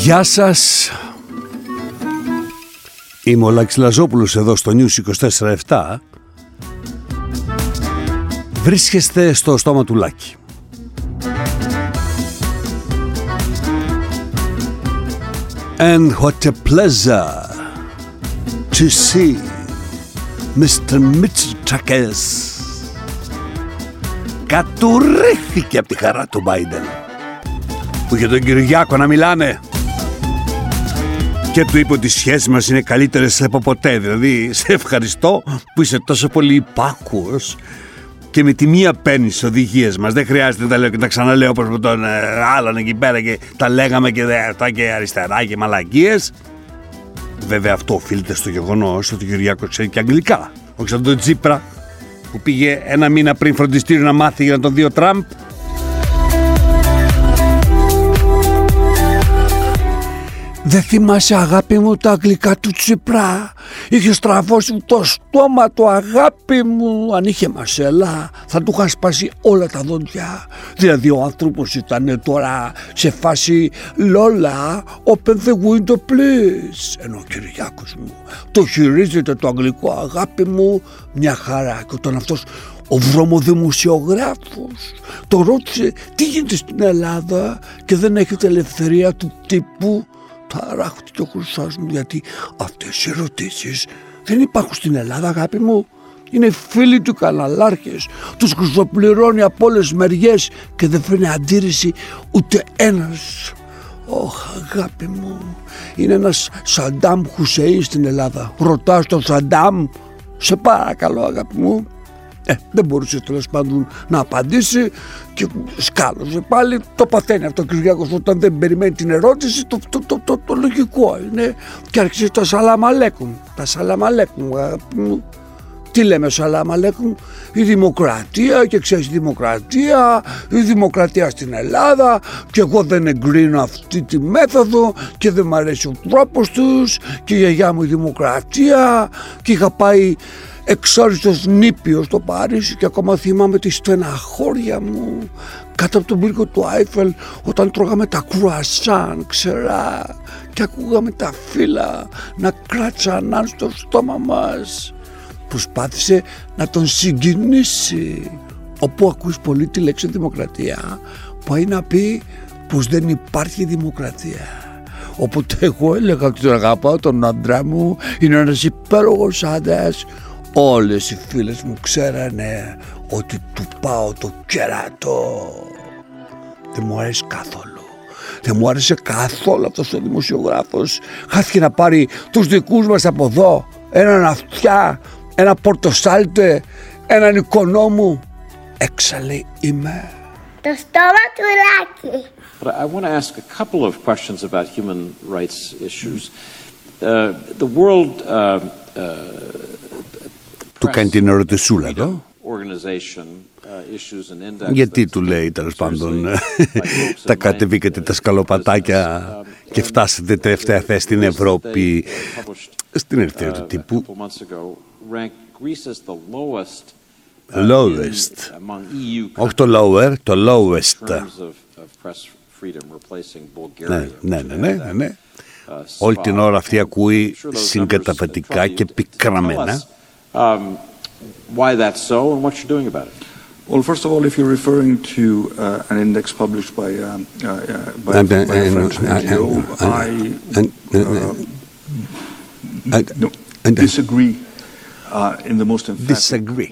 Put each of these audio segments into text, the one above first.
Γεια σας. Είμαι ο Λάκης Λαζόπουλος εδώ στο News 24-7 Βρίσκεστε στο στόμα του Λάκη. And what a pleasure to see Mr. Mitsotakis Κατουρήθηκε από τη χαρά του Biden. Που για τον Κυριάκο να μιλάνε και του είπε ότι οι σχέσεις μας είναι καλύτερες από ποτέ δηλαδή σε ευχαριστώ που είσαι τόσο πολύ υπάκουος και με τη μία παίρνεις τις οδηγίες μας. Δεν χρειάζεται να τα λέω και τα ξαναλέω όπως με τον ε, άλλον εκεί πέρα και τα λέγαμε και αυτά και αριστερά και μαλακίες. Βέβαια αυτό οφείλεται στο γεγονός ότι ο Κυριάκος ξέρει και αγγλικά. Όχι σαν τον Τσίπρα που πήγε ένα μήνα πριν φροντιστήριο να μάθει για να τον δει ο Τραμπ Δεν θυμάσαι αγάπη μου τα αγγλικά του Τσίπρα; Είχε στραβώσει το στόμα του αγάπη μου. Αν είχε μασέλα θα του είχα σπάσει όλα τα δόντια. Δηλαδή ο άνθρωπος ήταν τώρα σε φάση Λόλα, open the window please. Ενώ ο Κυριάκος μου το χειρίζεται το αγγλικό αγάπη μου μια χαρά. Και όταν αυτός ο βρωμοδημοσιογράφος το ρώτησε τι γίνεται στην Ελλάδα; Και δεν έχετε ελευθερία του τύπου ταράχτηκε ο χρυσός μου γιατί αυτές οι ερωτήσεις δεν υπάρχουν στην Ελλάδα αγάπη μου. Είναι φίλοι του καναλάρχες, τους χρυσοπληρώνει από όλες μεριές και δεν φέρνει αντίρρηση ούτε ένας. Ωχ αγάπη μου, είναι ένας Σαντάμ Χουσεή στην Ελλάδα. Ρωτάς τον Σαντάμ, σε παρακαλώ αγάπη μου, ε, δεν μπορούσε τέλος πάντων να απαντήσει και σκάλωσε πάλι. Το παθαίνει αυτό ο Κυριάκος όταν δεν περιμένει την ερώτηση. Το, το, το, το, το λογικό είναι. Και άρχισε τα σαλαμαλέκουμ. Τα σαλαμαλέκουμ. Τι λέμε σαλαμαλέκουμ, η δημοκρατία και ξέρεις η δημοκρατία, η δημοκρατία στην Ελλάδα και εγώ δεν εγκρίνω αυτή τη μέθοδο και δεν μου αρέσει ο τρόπος τους και η γιαγιά μου η δημοκρατία και είχα πάει εξόριστος νήπιος στο Παρίσι και ακόμα θυμάμαι τη στεναχώρια μου κάτω από τον πύργο του Άιφελ όταν τρώγαμε τα κρουασάν ξερά και ακούγαμε τα φύλλα να κράτσαναν στο στόμα μας. Προσπάθησε να τον συγκινήσει. Όπου ακούς πολύ τη λέξη δημοκρατία πάει να πει πως δεν υπάρχει δημοκρατία. Οπότε εγώ έλεγα ότι τον αγαπάω τον άντρα μου, είναι ένας υπέροχος άντρας Όλες οι φίλες μου ξέρανε ότι του πάω το κεράτο. Δεν μου αρέσει καθόλου. Δεν μου άρεσε καθόλου αυτός ο δημοσιογράφος. Χάθηκε να πάρει τους δικούς μας από εδώ. Έναν αυτιά, ένα πορτοσάλτε, έναν οικονόμου. Έξαλλη είμαι. Το στόμα του Λάκη. But I want to ask a couple of questions about human rights issues. Uh, the world uh, uh, του κάνει την ερωτησούλα εδώ. Γιατί του λέει τέλος πάντων τα κατεβήκατε τα σκαλοπατάκια και φτάσετε τελευταία θέση στην Ευρώπη. στην ελευθερία του τύπου. lowest όχι το lower το lowest. ναι, ναι, ναι, ναι, ναι. Όλη την ώρα αυτή ακούει συγκαταπατικά και πικραμένα um, why that's so and what you're doing about it; Well, first of all, if you're referring to uh, an index published by, um, uh, uh, by, and, by and, a French NGO, I no, disagree Disagree.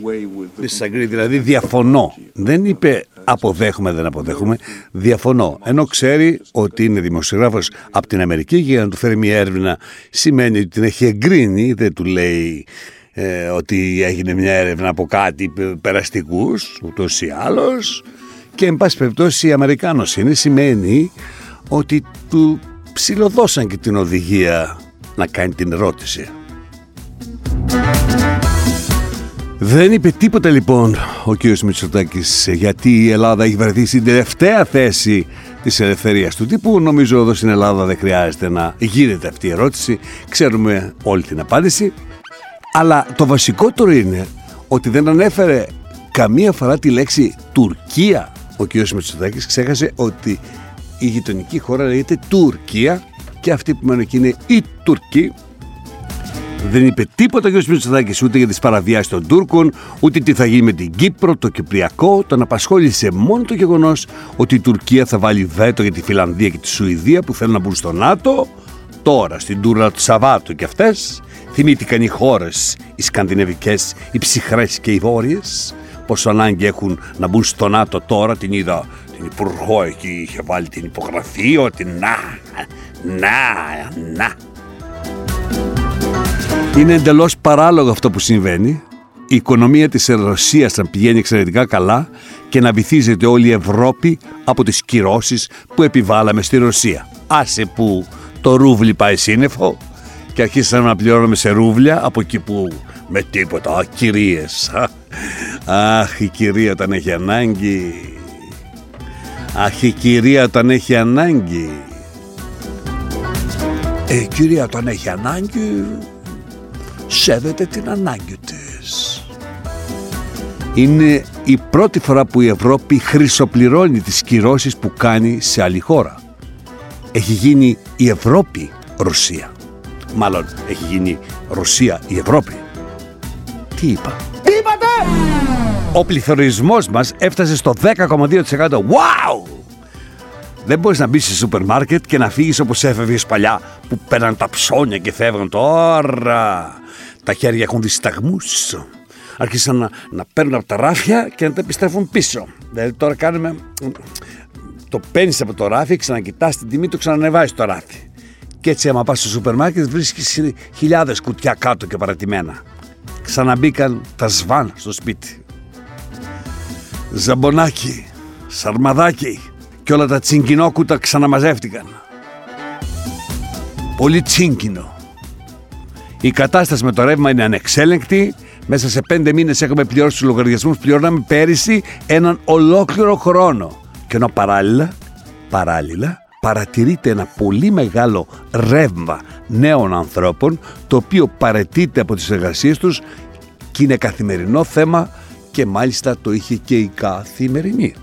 Disagree, δηλαδή διαφωνώ. Δεν είπε αποδέχομαι, δεν αποδέχομαι. Διαφωνώ. Ενώ ξέρει ότι είναι δημοσιογράφος από την Αμερική και για να του φέρει μια έρευνα σημαίνει ότι την έχει εγκρίνει, δεν του λέει ε, ότι έγινε μια έρευνα από κάτι περαστικούς ούτως ή άλλως και εν πάση περιπτώσει η Αμερικάνος είναι σημαίνει ότι του ψηλοδώσαν και την οδηγία να κάνει την ερώτηση. Δεν είπε τίποτα λοιπόν ο κ. Μητσοτάκης γιατί η Ελλάδα έχει βρεθεί στην τελευταία θέση της ελευθερίας του τύπου. Νομίζω εδώ στην Ελλάδα δεν χρειάζεται να γίνεται αυτή η ερώτηση. Ξέρουμε όλη την απάντηση. Αλλά το βασικότερο είναι ότι δεν ανέφερε καμία φορά τη λέξη Τουρκία. Ο κ. Μητσοτάκης ξέχασε ότι η γειτονική χώρα λέγεται Τουρκία και αυτοί που μένουν εκεί είναι οι Τούρκοι. Δεν είπε τίποτα ο κ. Μητσοτάκης ούτε για τις παραβιάσεις των Τούρκων, ούτε τι θα γίνει με την Κύπρο, το Κυπριακό. Τον απασχόλησε μόνο το γεγονός ότι η Τουρκία θα βάλει βέτο για τη Φιλανδία και τη Σουηδία που θέλουν να μπουν στο ΝΑΤΟ. Τώρα στην τούρα του Σαββάτου και αυτές θυμήθηκαν οι χώρες, οι σκανδιναβικές, οι ψυχρές και οι βόρειες, πόσο ανάγκη έχουν να μπουν στο ΝΑΤΟ τώρα. Την είδα την υπουργό εκεί, είχε βάλει την υπογραφή ότι να, να, να. Είναι εντελώς παράλογο αυτό που συμβαίνει. Η οικονομία της Ρωσίας να πηγαίνει εξαιρετικά καλά και να βυθίζεται όλη η Ευρώπη από τις κυρώσεις που επιβάλαμε στη Ρωσία. Άσε που το ρούβλι πάει σύννεφο και αρχίσαμε να πληρώνουμε σε ρούβλια από εκεί που με τίποτα, α, κυρίες. Αχ, η κυρία όταν έχει ανάγκη. Αχ, η κυρία όταν έχει ανάγκη. Ε, η κυρία όταν έχει ανάγκη σέβεται την ανάγκη της. Είναι η πρώτη φορά που η Ευρώπη χρυσοπληρώνει τις κυρώσεις που κάνει σε άλλη χώρα. Έχει γίνει η Ευρώπη Ρωσία. Μάλλον έχει γίνει Ρωσία η Ευρώπη. Τι είπα; Τι είπατε! Ο πληθωρισμός μας έφτασε στο 10,2%. Wow! Δεν μπορείς να μπεις σε σούπερ μάρκετ και να φύγεις όπως έφευγες παλιά που παίρναν τα ψώνια και φεύγαν τώρα. Τα χέρια έχουν δισταγμούς. Άρχισαν να, να παίρνουν από τα ράφια και να τα επιστρέφουν πίσω. Δηλαδή τώρα κάνουμε... Το παίρνεις από το ράφι, ξανακοιτάς την τιμή, το ξανανεβάζεις το ράφι. Και έτσι άμα πας στο σούπερ μάρκετ βρίσκεις χιλιάδες κουτιά κάτω και παρατημένα. Ξαναμπήκαν τα σβάν στο σπίτι. Ζαμπονάκι, σαρμαδάκι και όλα τα τσιγκινόκουτα ξαναμαζεύτηκαν. Πολύ τσίγκινο. Η κατάσταση με το ρεύμα είναι ανεξέλεγκτη. Μέσα σε πέντε μήνες έχουμε πληρώσει τους λογαριασμούς που πληρώναμε πέρυσι έναν ολόκληρο χρόνο. Και ενώ παράλληλα, παράλληλα, παρατηρείται ένα πολύ μεγάλο ρεύμα νέων ανθρώπων το οποίο παρετείται από τις εργασίες τους και είναι καθημερινό θέμα και μάλιστα το είχε και η καθημερινή.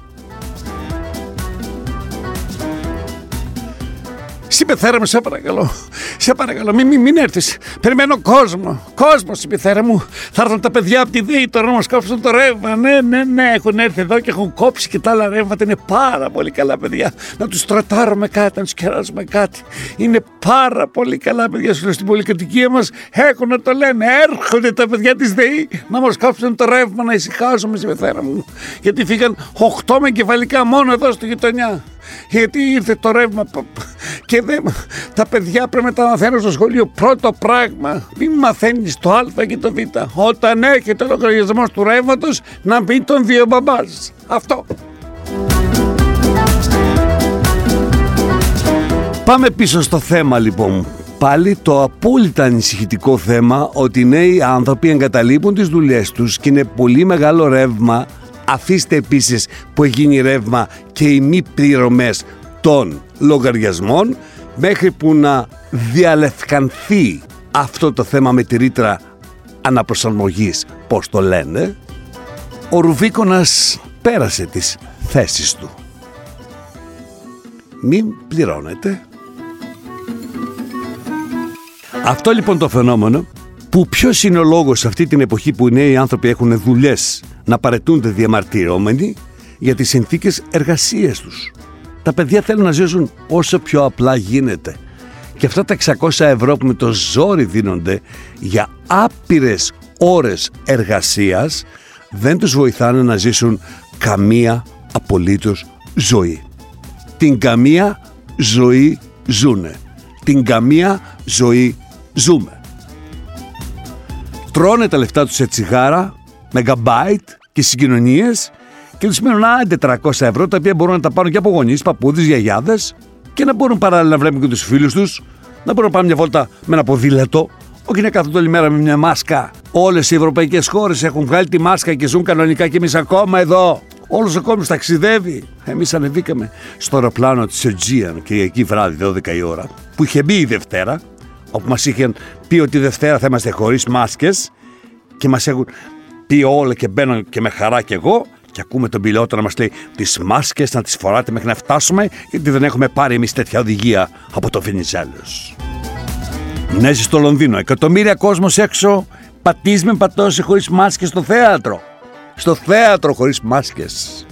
Συμπεθέρα μου, σε παρακαλώ. Σε παρακαλώ, μην, μην, μην έρθεις. Περιμένω κόσμο. Κόσμο, συμπεθέρα μου. Θα έρθουν τα παιδιά από τη ΔΕΗ τώρα να μας κόψουν το ρεύμα. Ναι, ναι, ναι. Έχουν έρθει εδώ και έχουν κόψει και τα άλλα ρεύματα. Είναι πάρα πολύ καλά παιδιά. Να τους τροτάρουμε κάτι, να τους κεράσουμε κάτι. Είναι πάρα πολύ καλά παιδιά. Σου στην πολυκατοικία μας έχουν να το λένε. Έρχονται τα παιδιά της ΔΕΗ να μας κόψουν το ρεύμα, να ησυχάζουμε, συμπεθέρα μου. Γιατί φύγαν 8 με κεφαλικά μόνο εδώ στη γειτονιά. Γιατί ήρθε το ρεύμα και δεν... τα παιδιά πρέπει να τα μαθαίνουν στο σχολείο. Πρώτο πράγμα, μην μαθαίνεις το Α και το Β. Όταν έχετε ο λογαριασμός του ρεύματος, να μην τον δύο μπαμπάζ. Αυτό. Πάμε πίσω στο θέμα λοιπόν. Πάλι το απόλυτα ανησυχητικό θέμα ότι οι νέοι άνθρωποι εγκαταλείπουν τις δουλειές τους και είναι πολύ μεγάλο ρεύμα Αφήστε επίσης που έχει γίνει ρεύμα και οι μη πληρωμές των λογαριασμών μέχρι που να διαλευκανθεί αυτό το θέμα με τη ρήτρα αναπροσαρμογής, πώς το λένε, ο Ρουβίκονας πέρασε τις θέσεις του. Μην πληρώνετε. Αυτό λοιπόν το φαινόμενο που ποιος είναι ο λόγος αυτή την εποχή που οι νέοι άνθρωποι έχουν δουλειές να παρετούνται διαμαρτυρόμενοι για τις συνθήκες εργασίας τους. Τα παιδιά θέλουν να ζήσουν όσο πιο απλά γίνεται. Και αυτά τα 600 ευρώ που με το ζόρι δίνονται για άπειρες ώρες εργασίας δεν τους βοηθάνε να ζήσουν καμία απολύτως ζωή. Την καμία ζωή ζούνε. Την καμία ζωή ζούμε. Τρώνε τα λεφτά τους σε τσιγάρα, megabyte και συγκοινωνίες και τους μένουν άντε 400 ευρώ τα οποία μπορούν να τα πάρουν και από γονείς, παππούδες, γιαγιάδες και να μπορούν παράλληλα να βλέπουν και τους φίλους τους, να μπορούν να πάνε μια βόλτα με ένα ποδήλατο, όχι να κάθονται όλη μέρα με μια μάσκα. Όλες οι ευρωπαϊκές χώρες έχουν βγάλει τη μάσκα και ζουν κανονικά και εμείς ακόμα εδώ. Όλος ο κόσμος ταξιδεύει. Εμείς ανεβήκαμε στο αεροπλάνο της Aegean Κυριακή βράδυ, 12 η ώρα, που είχε μπει η Δευτέρα, όπου μας είχαν πει ότι Δευτέρα θα είμαστε χωρίς μάσκες και μας έχουν πει όλα και μπαίνω και με χαρά κι εγώ Και ακούμε τον πιλότο να μας λέει τις μάσκες να τις φοράτε μέχρι να φτάσουμε, γιατί δεν έχουμε πάρει εμείς τέτοια οδηγία από το Βενιζέλος. Ναι, στο Λονδίνο, εκατομμύρια κόσμος έξω, πατή με πατώσεις χωρίς μάσκες στο θέατρο. Στο θέατρο χωρίς μάσκες.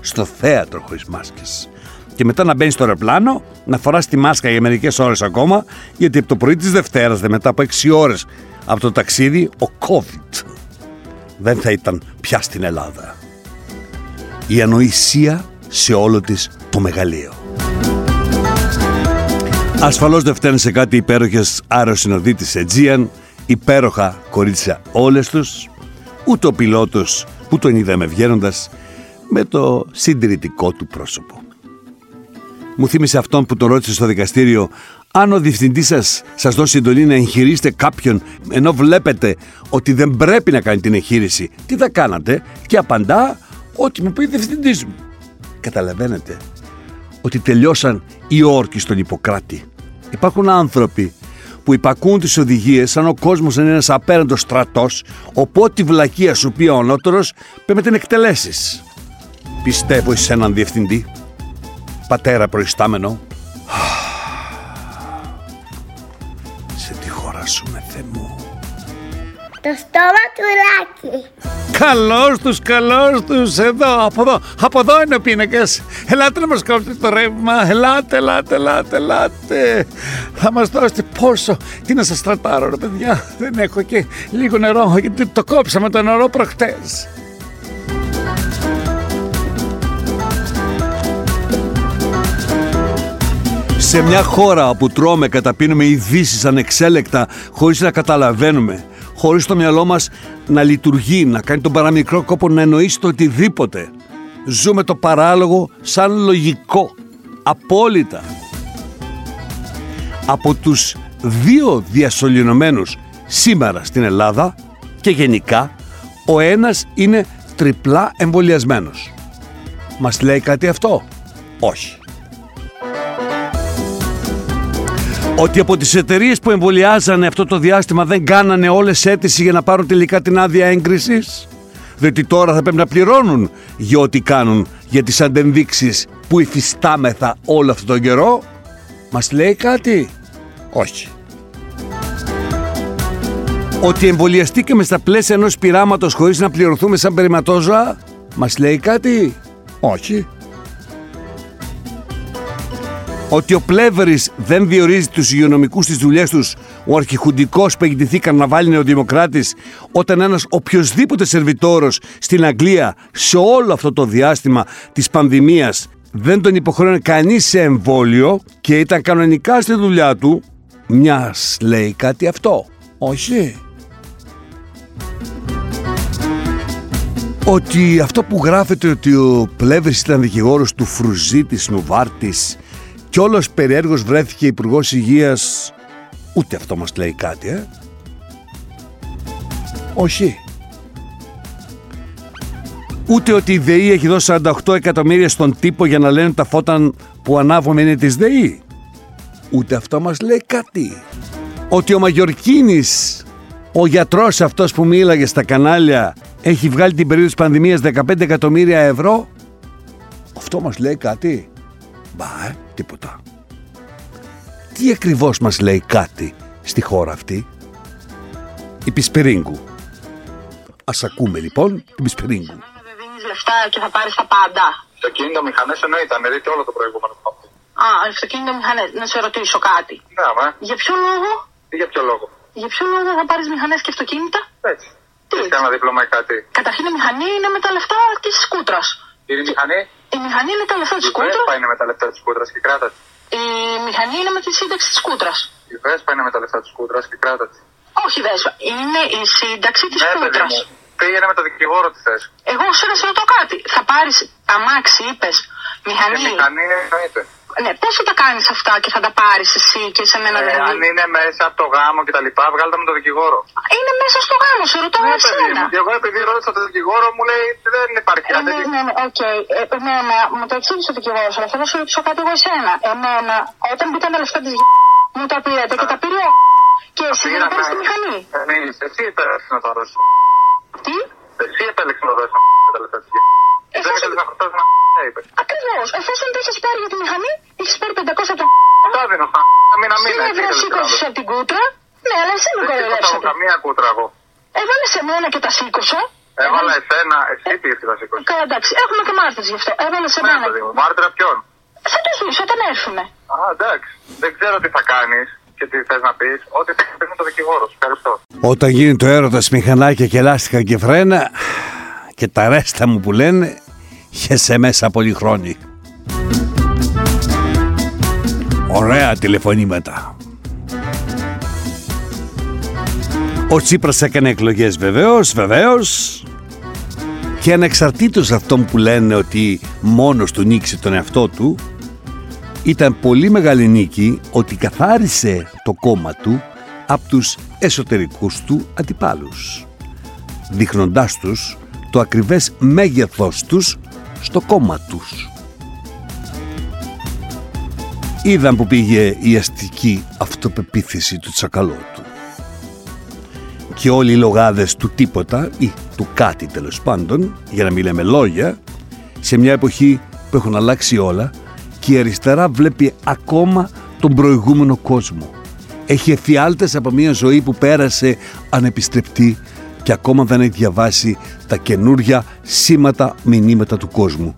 Στο θέατρο χωρίς μάσκες. Και μετά να μπαίνεις στο αεροπλάνο, να φοράς τη μάσκα για μερικές ώρες ακόμα, γιατί από το πρωί της Δευτέρας, μετά από 6 ώρες από το ταξίδι, ο COVID δεν θα ήταν πια στην Ελλάδα. Η ανοησία σε όλο της το μεγαλείο. Ασφαλώς δεν φταίνουν σε κάτι υπέροχες αεροσυνοδίτης Αιτζίαν, υπέροχα κορίτσια όλες τους, ούτε ο πιλότος που τον είδαμε βγαίνοντας με το συντηρητικό του πρόσωπο. Μου θύμισε αυτόν που τον ρώτησε στο δικαστήριο αν ο διευθυντής σας σας δώσει εντολή να εγχειρήσετε κάποιον ενώ βλέπετε ότι δεν πρέπει να κάνει την εγχείρηση, τι θα κάνατε και απαντά ότι μου πει ο διευθυντής μου. Καταλαβαίνετε ότι τελειώσαν οι όρκοι στον Ιπποκράτη. Υπάρχουν άνθρωποι που υπακούν τις οδηγίες σαν ο κόσμος είναι ένας απέραντος στρατός οπότε η βλακεία σου πει ο ανώτερος πρέπει να την εκτελέσεις. Πιστεύω σε έναν διευθυντή, πατέρα προϊστάμενο, Το στόμα του Λάκη. Καλώς τους, καλώς τους, εδώ, από εδώ, από εδώ είναι ο πίνακας. Ελάτε να μας κόψετε το ρεύμα, ελάτε, ελάτε, ελάτε, ελάτε. Θα μας δώσετε πόσο, τι να σας στρατάρω ρε παιδιά, δεν έχω και λίγο νερό, γιατί το κόψαμε το νερό προχτές. Σε μια χώρα όπου τρώμε, καταπίνουμε ειδήσεις ανεξέλεκτα χωρίς να καταλαβαίνουμε χωρίς το μυαλό μας να λειτουργεί, να κάνει τον παραμικρό κόπο να εννοήσει το οτιδήποτε. Ζούμε το παράλογο σαν λογικό, απόλυτα. Από τους δύο διασωληνωμένους σήμερα στην Ελλάδα και γενικά, ο ένας είναι τριπλά εμβολιασμένος. Μας λέει κάτι αυτό; Όχι. Ότι από τις εταιρείες που εμβολιάζανε αυτό το διάστημα δεν κάνανε όλες αίτηση για να πάρουν τελικά την άδεια έγκρισης; Διότι τώρα θα πρέπει να πληρώνουν για ό,τι κάνουν για τις αντενδείξεις που υφιστάμεθα όλο αυτόν τον καιρό; Μας λέει κάτι; Όχι. Ότι εμβολιαστήκαμε στα πλαίσια ενός πειράματος χωρίς να πληρωθούμε σαν περιματόζωα. Μας λέει κάτι; Όχι ότι ο Πλεύρης δεν διορίζει τους υγειονομικούς στις δουλειές τους, ο αρχιχουντικός που εγγυηθήκαν να βάλει νεοδημοκράτης, όταν ένας οποιοδήποτε σερβιτόρος στην Αγγλία σε όλο αυτό το διάστημα της πανδημίας δεν τον υποχρέωνε κανείς σε εμβόλιο και ήταν κανονικά στη δουλειά του, μιας λέει κάτι αυτό. Όχι. Ότι αυτό που γράφεται ότι ο Πλεύρης ήταν δικηγόρος του Φρουζίτης Νουβάρτης κι όλος περιέργως βρέθηκε υπουργός Υγείας. Ούτε αυτό μας λέει κάτι ε; όχι. Ούτε ότι η ΔΕΗ έχει δώσει 48 εκατομμύρια στον τύπο για να λένε τα φώτα που ανάβουμε είναι της ΔΕΗ. Ούτε αυτό μας λέει κάτι. Ότι ο Μαγιορκίνης ο γιατρός αυτός που μίλαγε στα κανάλια έχει βγάλει την περίοδο της πανδημίας 15 εκατομμύρια ευρώ. Αυτό μας λέει κάτι Μπα, ε, τίποτα. Τι ακριβώς μας λέει κάτι στη χώρα αυτή; Η Πισπερίγκου. Ας ακούμε λοιπόν την Πισπερίγκου. Δεν δίνεις λεφτά και θα πάρεις τα πάντα. Αυτοκίνητο μηχανές εννοείται, αν δείτε όλο το προηγούμενο που Α, αυτοκίνητο μηχανές. Να σε ρωτήσω κάτι. Ναι, μα. Για ποιο λόγο; Τι για ποιο λόγο; Για ποιο λόγο θα πάρεις μηχανές και αυτοκίνητα; Έτσι. Τι έχει κανένα δίπλωμα ή κάτι. Καταρχήν η μηχανή είναι με τα λεφτά της σκούτρας. Η μηχανή; Η μηχανή είναι τα λεφτά της σκούτρα. Η είναι με τα λεφτά της κούτρα και κράτα Η μηχανή είναι με τη σύνταξη της κούτρα. Η Βέσπα είναι με τα λεφτά της κούτρα και κράτα Όχι Βέσπα. Είναι η σύνταξη της ναι, κούτρα. Πήγαινε με το δικηγόρο τη θέση. Εγώ σε ρωτώ κάτι. Θα πάρεις αμάξι, είπες, μηχανή. Η μηχανή εννοείται. Ναι, πώς θα τα κάνεις αυτά και θα τα πάρεις εσύ και σε μένα ε, Αν είναι μέσα από το γάμο και τα λοιπά, βγάλτε με το δικηγόρο. Είναι μέσα στο γάμο, σε ρωτάω ναι, εσένα. Και εγώ επειδή ρώτησα τον δικηγόρο μου λέει δεν υπάρχει ε, Ναι, ναι, ναι, οκ. Okay. Ε, εμένα, μου το εξήγησε ο δικηγόρος, αλλά θέλω να σου ρωτήσω κάτι εγώ εσένα. Εμένα, όταν μπήκαν τα λεφτά της μου τα πήρατε και τα πήρε; Και εσύ δεν τα στη μηχανή; Ε, ναι, εσύ επέλεξε να το δώσεις. Τι; Εσύ επέλεξε να δώσεις τα λεφτά της Δεν ήθελε να χρωστάς να είπε. Ακριβώς. Εφόσον το έχεις πάρει για τη μηχανή, έχεις πάρει 500 από Τα δίνω στα μήνα μήνα. Δύο ευρώ σήκωσες από την κούτρα. Ναι, αλλά εσύ με Δεν σήκωσα από κοροϊδέψατε. καμία κούτρα εγώ. Έβαλε σε μένα και τα σήκωσα. Έβαλα εσένα, εσύ τι ήρθε να σηκώσεις. Καλά, εντάξει, έχουμε και μάρτυρες γι' αυτό. Έβαλε σε Ναι, μένα. παιδί μου. Μάρτυρα ποιον; Θα του δει όταν έρθουμε. Α, εντάξει. Δεν ξέρω τι θα κάνεις και τι θες να πεις. Ό,τι θα πεις με το δικηγόρο σου. Ευχαριστώ. Όταν γίνει το έρωτας μηχανάκια και λάστιχα και φρένα και τα ρέστα μου που λένε χεσέ μέσα πολύ χρόνι. Ωραία τηλεφωνήματα. Ο Τσίπρας έκανε εκλογές βεβαίως, βεβαίως και ανεξαρτήτως αυτών που λένε ότι μόνος του νίκησε τον εαυτό του ήταν πολύ μεγάλη νίκη ότι καθάρισε το κόμμα του από τους εσωτερικούς του αντιπάλους δείχνοντάς τους το ακριβές μέγεθος τους στο κόμμα τους. Είδαν που πήγε η αστική αυτοπεποίθηση του Τσακαλώτου. Και όλοι οι λογάδες του τίποτα ή του κάτι τέλος πάντων, για να μην λέμε λόγια, σε μια εποχή που έχουν αλλάξει όλα και η αριστερά βλέπει ακόμα τον προηγούμενο κόσμο. Έχει εφιάλτες από μια ζωή που πέρασε ανεπιστρεπτή και ακόμα δεν έχει διαβάσει τα καινούρια σήματα μηνύματα του κόσμου.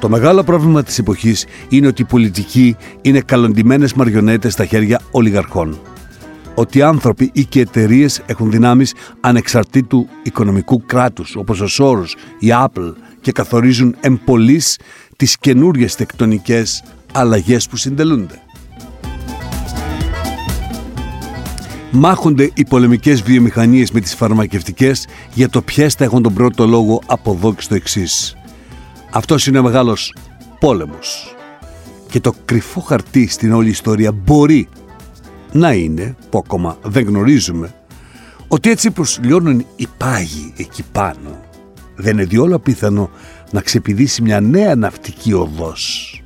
Το μεγάλο πρόβλημα της εποχής είναι ότι οι πολιτικοί είναι καλοντημένες μαριονέτες στα χέρια ολιγαρχών. Ότι άνθρωποι ή και εταιρείες έχουν δυνάμεις ανεξαρτήτου οικονομικού κράτους όπως ο Σόρος, η Apple και καθορίζουν εμπολής τις καινούριες τεκτονικές αλλαγές που συντελούνται. Μάχονται οι πολεμικές βιομηχανίες με τις φαρμακευτικές για το ποιες θα έχουν τον πρώτο λόγο από εδώ και στο εξής. Αυτός είναι ο μεγάλος πόλεμος. Και το κρυφό χαρτί στην όλη ιστορία μπορεί να είναι, που ακόμα δεν γνωρίζουμε, ότι έτσι προσλιώνουν οι πάγοι εκεί πάνω. Δεν είναι διόλου απίθανο να ξεπηδήσει μια νέα ναυτική οδός,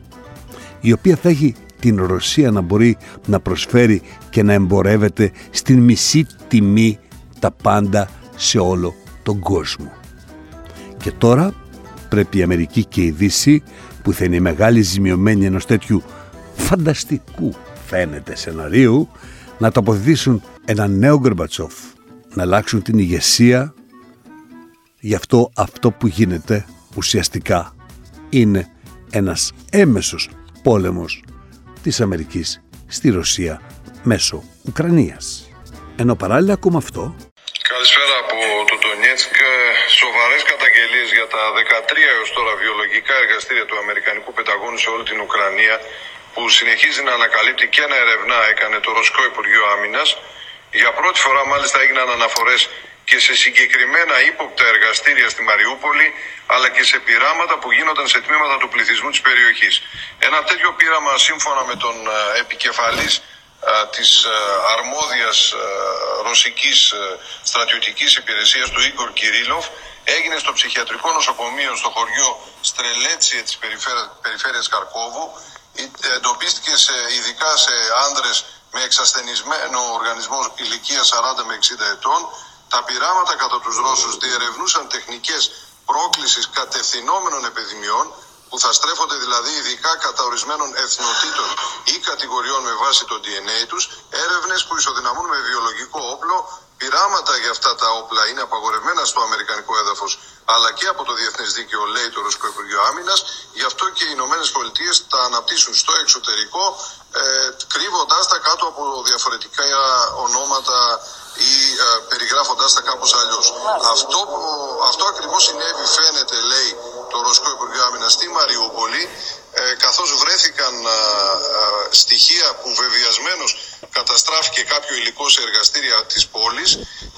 η οποία θα έχει την Ρωσία να μπορεί να προσφέρει και να εμπορεύεται στην μισή τιμή τα πάντα σε όλο τον κόσμο. Και τώρα πρέπει η Αμερική και η Δύση που θα είναι η μεγάλη ζημιωμένη ενός τέτοιου φανταστικού φαίνεται σεναρίου να τοποθετήσουν ένα νέο Γκορμπατσόφ να αλλάξουν την ηγεσία γι' αυτό αυτό που γίνεται ουσιαστικά είναι ένας έμεσος πόλεμος της Αμερικής στη Ρωσία μέσω Ουκρανίας. Ενώ παράλληλα ακούμε αυτό Καλησπέρα από το Ντονιέτσκ. Σοβαρές καταγγελίες για τα 13 έως τώρα βιολογικά εργαστήρια του Αμερικανικού Πενταγώνου σε όλη την Ουκρανία που συνεχίζει να ανακαλύπτει και να ερευνά έκανε το Ρωσικό Υπουργείο Άμυνας. Για πρώτη φορά μάλιστα έγιναν αναφορές και σε συγκεκριμένα ύποπτα εργαστήρια στη Μαριούπολη αλλά και σε πειράματα που γίνονταν σε τμήματα του πληθυσμού της περιοχής. Ένα τέτοιο πείραμα σύμφωνα με τον ε, επικεφαλής ε, της ε, αρμόδιας ε, ρωσικής ε, στρατιωτικής υπηρεσίας του Ίγκορ Κυρίλοφ έγινε στο ψυχιατρικό νοσοκομείο στο χωριό Στρελέτσιε της περιφέρεια- περιφέρειας Καρκόβου Ε, εντοπίστηκε σε, ειδικά σε άνδρες με εξασθενισμένο οργανισμό ηλικίας 40 με 60 ετών τα πειράματα κατά τους Ρώσους διερευνούσαν τεχνικές πρόκλησης κατευθυνόμενων επιδημιών που θα στρέφονται δηλαδή ειδικά κατά ορισμένων εθνοτήτων ή κατηγοριών με βάση το DNA τους, έρευνες που ισοδυναμούν με βιολογικό όπλο, πειράματα για αυτά τα όπλα είναι απαγορευμένα στο αμερικανικό έδαφος αλλά και από το Διεθνές Δίκαιο λέει το Ρωσικό Υπουργείο Άμυνας, γι' αυτό και οι Ηνωμένες Πολιτείες τα αναπτύσσουν στο εξωτερικό, ε, κρύβοντάς τα κάτω από διαφορετικά ονόματα ή ε, περιγράφοντάς τα κάπως αλλιώς. Αυτό, που- αυτό ακριβώς συνέβη φαίνεται λέει το Ρωσικό Υπουργείο Άμυνας στη Μαριούπολη ε, καθώς βρέθηκαν ε, ε, στοιχεία που βεβαιασμένως καταστράφηκε κάποιο υλικό σε εργαστήρια της πόλης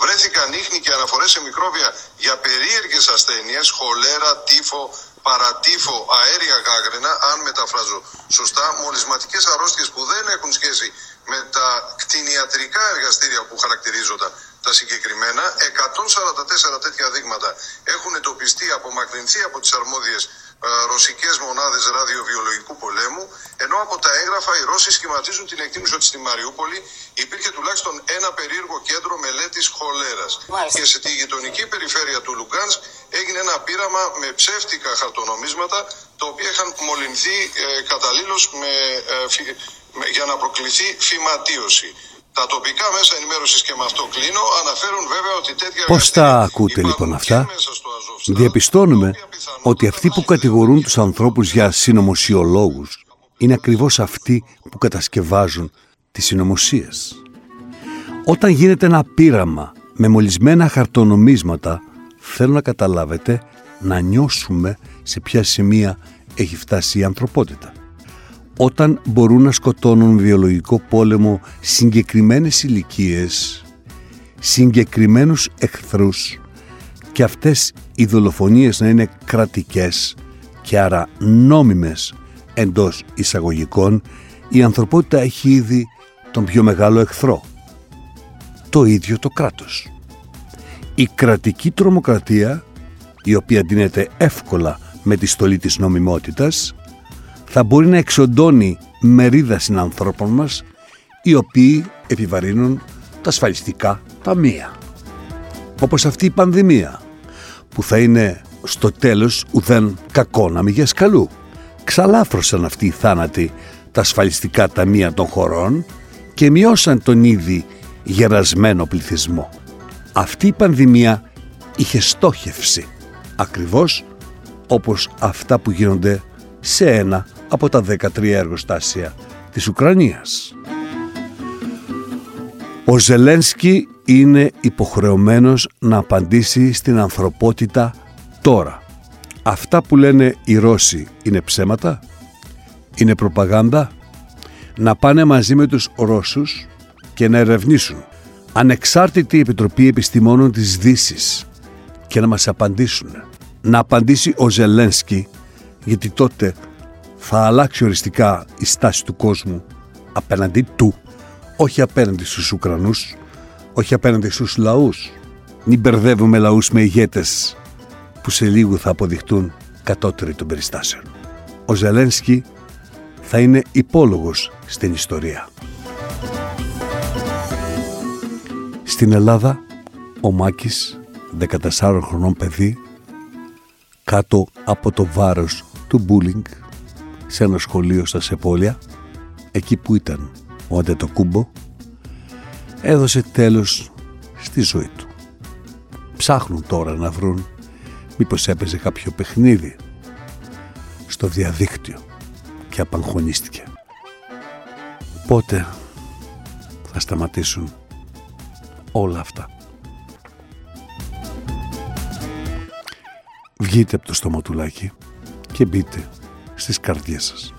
βρέθηκαν ίχνη και αναφορές σε μικρόβια για περίεργες ασθένειες χολέρα, τύφο, παρατύφο, αέρια γάγραινα αν μεταφράζω σωστά μολυσματικές αρρώστιες που δεν έχουν σχέση με τα κτηνιατρικά εργαστήρια που χαρακτηρίζονταν τα συγκεκριμένα 144 τέτοια δείγματα έχουν εντοπιστεί, απομακρυνθεί από τις αρμόδιες ε, ρωσικές μονάδες ραδιοβιολογικού πολέμου Ενώ από τα έγγραφα οι Ρώσοι σχηματίζουν την εκτίμηση ότι στη Μαριούπολη υπήρχε τουλάχιστον ένα περίεργο κέντρο μελέτης χολέρας. Και σε τη γειτονική περιφέρεια του Λουγκάνσκ έγινε ένα πείραμα με ψεύτικα χαρτονομίσματα τα οποία είχαν μολυνθεί ε, καταλήλως με, ε, με, για να προκληθεί φυματίωση. Τα τοπικά μέσα ενημέρωσης και με αυτό κλείνω αναφέρουν βέβαια ότι τέτοια. Πώς τα ακούτε λοιπόν αυτά, Διαπιστώνουμε ότι αυτοί που κατηγορούν τους ανθρώπους για συνωμοσιολόγους είναι ακριβώς αυτοί που κατασκευάζουν τις συνωμοσίες. Όταν γίνεται ένα πείραμα με μολυσμένα χαρτονομίσματα, θέλω να καταλάβετε να νιώσουμε σε ποια σημεία έχει φτάσει η ανθρωπότητα όταν μπορούν να σκοτώνουν βιολογικό πόλεμο συγκεκριμένες ηλικίες, συγκεκριμένους εχθρούς και αυτές οι δολοφονίες να είναι κρατικές και άρα νόμιμες εντός εισαγωγικών, η ανθρωπότητα έχει ήδη τον πιο μεγάλο εχθρό. Το ίδιο το κράτος. Η κρατική τρομοκρατία, η οποία δίνεται εύκολα με τη στολή της νομιμότητας, θα μπορεί να εξοντώνει μερίδα συνανθρώπων μας οι οποίοι επιβαρύνουν τα ασφαλιστικά ταμεία. Όπως αυτή η πανδημία που θα είναι στο τέλος ουδέν κακό να μην καλού. Ξαλάφρωσαν αυτοί οι θάνατοι τα ασφαλιστικά ταμεία των χωρών και μειώσαν τον ήδη γερασμένο πληθυσμό. Αυτή η πανδημία είχε στόχευση, ακριβώς όπως αυτά που γίνονται σε ένα από τα 13 εργοστάσια της Ουκρανίας. Ο Ζελένσκι είναι υποχρεωμένος να απαντήσει στην ανθρωπότητα τώρα. Αυτά που λένε οι Ρώσοι είναι ψέματα, είναι προπαγάνδα; Να πάνε μαζί με τους Ρώσους και να ερευνήσουν ανεξάρτητη Επιτροπή Επιστημόνων της δύσης και να μας απαντήσουν. Να απαντήσει ο Ζελένσκι γιατί τότε θα αλλάξει οριστικά η στάση του κόσμου απέναντι του, όχι απέναντι στους Ουκρανούς, όχι απέναντι στους λαούς. Μην μπερδεύουμε λαούς με ηγέτες που σε λίγο θα αποδειχτούν κατώτεροι των περιστάσεων. Ο Ζελένσκι θα είναι υπόλογος στην ιστορία. Στην Ελλάδα, ο Μάκης, 14 χρονών παιδί, κάτω από το βάρος του μπούλινγκ σε ένα σχολείο στα Σεπόλια, εκεί που ήταν ο Αντετοκούμπο, έδωσε τέλος στη ζωή του. Ψάχνουν τώρα να βρουν μήπως έπαιζε κάποιο παιχνίδι στο διαδίκτυο και απαγχωνίστηκε. Πότε θα σταματήσουν όλα αυτά; Βγείτε από το στοματουλάκι και μπείτε στις καρδιές σας.